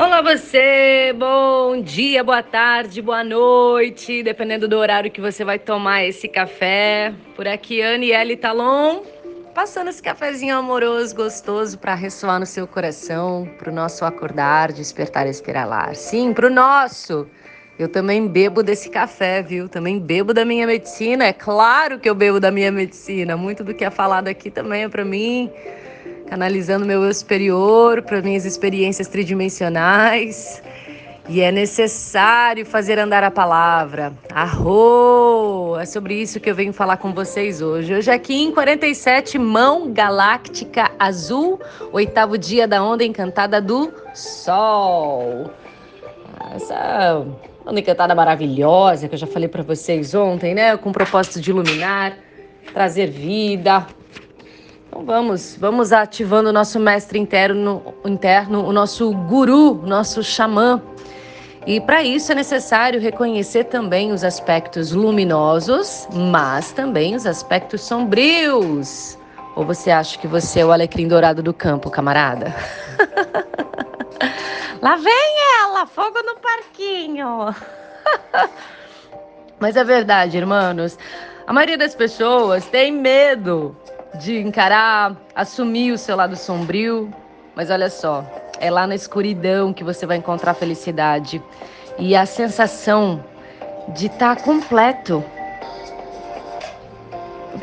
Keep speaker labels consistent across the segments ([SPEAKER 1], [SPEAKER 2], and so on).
[SPEAKER 1] Olá você, bom dia, boa tarde, boa noite, dependendo do horário que você vai tomar esse café. Por aqui, Aniele Talon, passando esse cafezinho amoroso, gostoso para ressoar no seu coração, para o nosso acordar, despertar espiralar. Sim, para o nosso. Eu também bebo desse café, viu? Também bebo da minha medicina. É claro que eu bebo da minha medicina. Muito do que é falado aqui também é para mim canalizando meu eu superior para minhas experiências tridimensionais. E é necessário fazer andar a palavra. Arro! É sobre isso que eu venho falar com vocês hoje. Hoje aqui em 47, Mão Galáctica Azul, oitavo dia da onda encantada do Sol. Essa onda encantada maravilhosa que eu já falei para vocês ontem, né? Com o propósito de iluminar, trazer vida, então vamos, vamos ativando o nosso mestre interno, interno o nosso guru, nosso xamã. E para isso é necessário reconhecer também os aspectos luminosos, mas também os aspectos sombrios. Ou você acha que você é o alecrim dourado do campo, camarada? Lá vem ela, fogo no parquinho. Mas é verdade, irmãos. A maioria das pessoas tem medo de encarar, assumir o seu lado sombrio. Mas olha só, é lá na escuridão que você vai encontrar felicidade e a sensação de estar tá completo.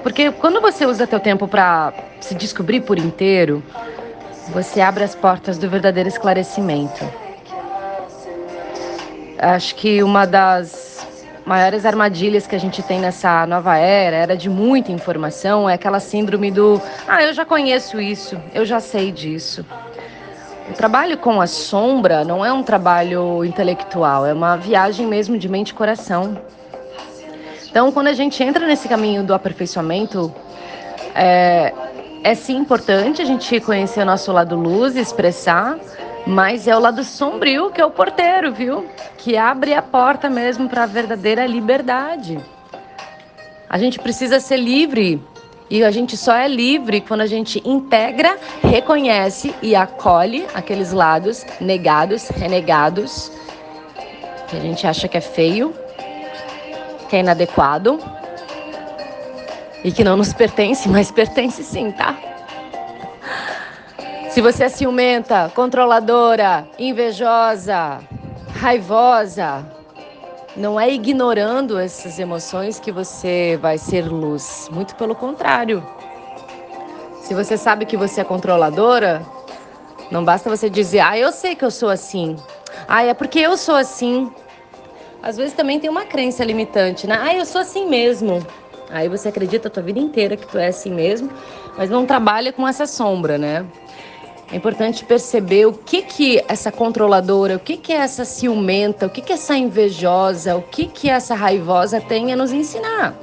[SPEAKER 1] Porque quando você usa teu tempo para se descobrir por inteiro, você abre as portas do verdadeiro esclarecimento. Acho que uma das maiores armadilhas que a gente tem nessa nova era, era de muita informação, é aquela síndrome do ah, eu já conheço isso, eu já sei disso. O trabalho com a sombra não é um trabalho intelectual, é uma viagem mesmo de mente e coração. Então, quando a gente entra nesse caminho do aperfeiçoamento, é, é sim importante a gente conhecer o nosso lado luz, expressar, mas é o lado sombrio que é o porteiro, viu? Que abre a porta mesmo para a verdadeira liberdade. A gente precisa ser livre e a gente só é livre quando a gente integra, reconhece e acolhe aqueles lados negados, renegados, que a gente acha que é feio, que é inadequado e que não nos pertence, mas pertence sim, tá? Se você é ciumenta, controladora, invejosa, raivosa, não é ignorando essas emoções que você vai ser luz. Muito pelo contrário. Se você sabe que você é controladora, não basta você dizer, ah, eu sei que eu sou assim. Ah, é porque eu sou assim. Às vezes também tem uma crença limitante, né? Ah, eu sou assim mesmo. Aí você acredita a tua vida inteira que tu é assim mesmo, mas não trabalha com essa sombra, né? É importante perceber o que que essa controladora, o que que essa ciumenta, o que que essa invejosa, o que que essa raivosa tem a nos ensinar.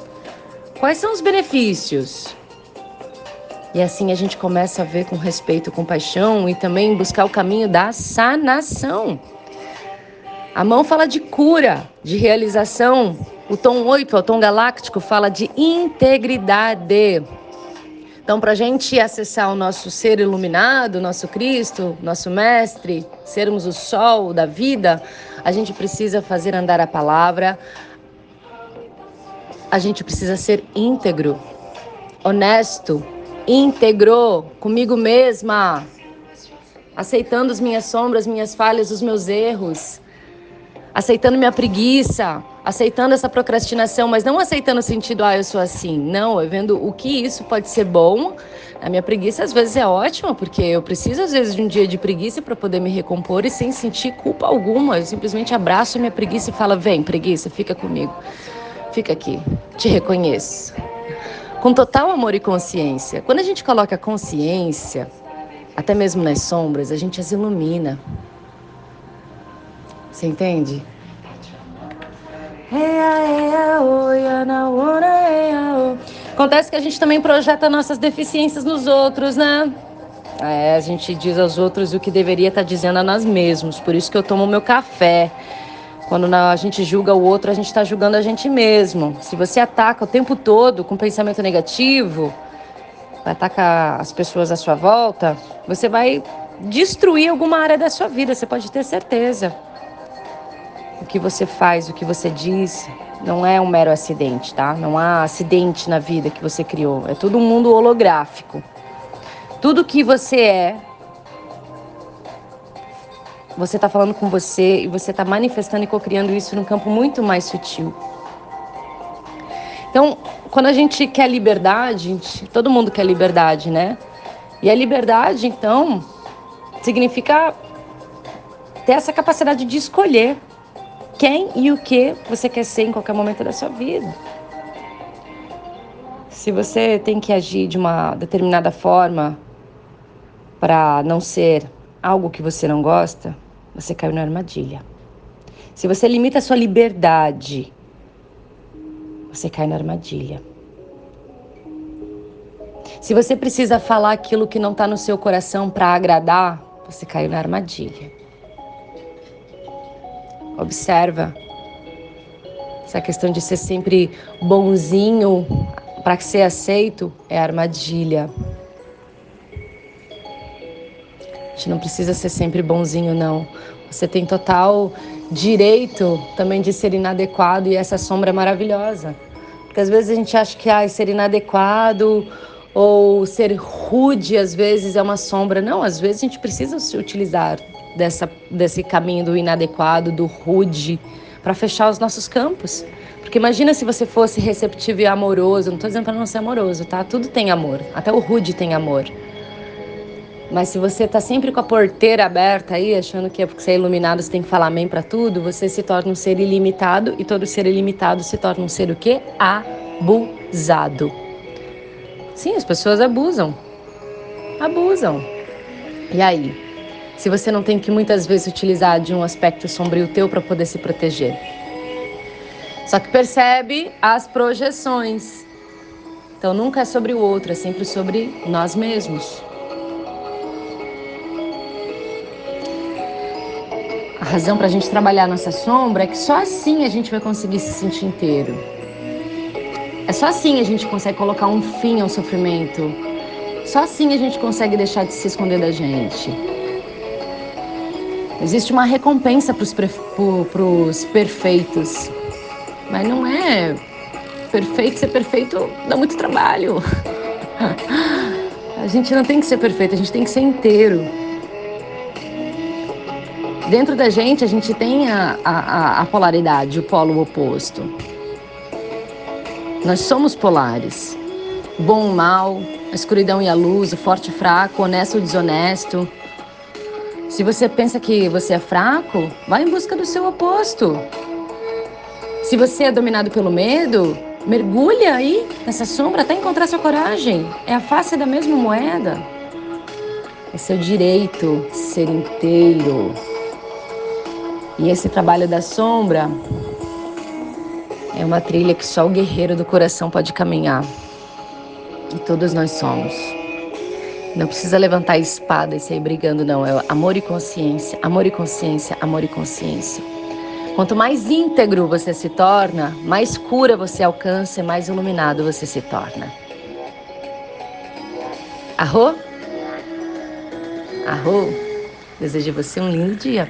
[SPEAKER 1] Quais são os benefícios? E assim a gente começa a ver com respeito, com paixão e também buscar o caminho da sanação. A mão fala de cura, de realização. O tom 8, o tom galáctico, fala de integridade. Então, para a gente acessar o nosso ser iluminado, nosso Cristo, nosso Mestre, sermos o sol da vida, a gente precisa fazer andar a palavra, a gente precisa ser íntegro, honesto, íntegro comigo mesma, aceitando as minhas sombras, minhas falhas, os meus erros, aceitando minha preguiça, aceitando essa procrastinação, mas não aceitando o sentido, ah, eu sou assim. Não, eu vendo o que isso pode ser bom. A minha preguiça às vezes é ótima, porque eu preciso às vezes de um dia de preguiça para poder me recompor e sem sentir culpa alguma. Eu simplesmente abraço a minha preguiça e falo: vem, preguiça, fica comigo. Fica aqui, te reconheço. Com total amor e consciência. Quando a gente coloca consciência, até mesmo nas sombras, a gente as ilumina. Você entende? Acontece que a gente também projeta nossas deficiências nos outros, né? É, a gente diz aos outros o que deveria estar dizendo a nós mesmos. Por isso que eu tomo meu café. Quando a gente julga o outro, a gente está julgando a gente mesmo. Se você ataca o tempo todo com pensamento negativo, ataca as pessoas à sua volta, você vai destruir alguma área da sua vida, você pode ter certeza. O que você faz, o que você diz, não é um mero acidente, tá? Não há acidente na vida que você criou. É todo um mundo holográfico. Tudo que você é, você está falando com você e você está manifestando e co-criando isso num campo muito mais sutil. Então, quando a gente quer liberdade, gente, todo mundo quer liberdade, né? E a liberdade, então, significa ter essa capacidade de escolher quem e o que você quer ser em qualquer momento da sua vida. Se você tem que agir de uma determinada forma para não ser algo que você não gosta, você caiu na armadilha. Se você limita a sua liberdade, você cai na armadilha. Se você precisa falar aquilo que não está no seu coração para agradar, você caiu na armadilha. Observa essa questão de ser sempre bonzinho para ser aceito é armadilha. A gente não precisa ser sempre bonzinho, não. Você tem total direito também de ser inadequado e essa sombra é maravilhosa. Porque às vezes a gente acha que ah, ser inadequado ou ser rude às vezes é uma sombra. Não, às vezes a gente precisa se utilizar dessa, desse caminho do inadequado, do rude, para fechar os nossos campos. Porque imagina se você fosse receptivo e amoroso. Não estou dizendo para não ser amoroso, tá? Tudo tem amor. Até o rude tem amor. Mas se você está sempre com a porteira aberta aí, achando que é porque você é iluminado, você tem que falar amém para tudo, você se torna um ser ilimitado e todo ser ilimitado se torna um ser o quê? Abusado. Sim, as pessoas abusam. Abusam. E aí? Se você não tem que muitas vezes utilizar de um aspecto sombrio teu para poder se proteger. Só que percebe as projeções. Então nunca é sobre o outro, é sempre sobre nós mesmos. A razão para a gente trabalhar nossa sombra é que só assim a gente vai conseguir se sentir inteiro. É só assim a gente consegue colocar um fim ao sofrimento. Só assim a gente consegue deixar de se esconder da gente. Existe uma recompensa para os perfeitos, mas não é perfeito. Ser perfeito dá muito trabalho. A gente não tem que ser perfeito, a gente tem que ser inteiro. Dentro da gente, a gente tem a, a, a polaridade, o polo oposto. Nós somos polares. Bom mal, a escuridão e a luz, o forte e fraco, o honesto ou desonesto. Se você pensa que você é fraco, vá em busca do seu oposto. Se você é dominado pelo medo, mergulha aí nessa sombra até encontrar sua coragem. É a face da mesma moeda. É seu direito ser inteiro. E esse trabalho da sombra é uma trilha que só o guerreiro do coração pode caminhar. E todos nós somos. Não precisa levantar a espada e sair brigando, não. É amor e consciência, amor e consciência, amor e consciência. Quanto mais íntegro você se torna, mais cura você alcança e mais iluminado você se torna. Arro? Arro? Desejo você um lindo dia.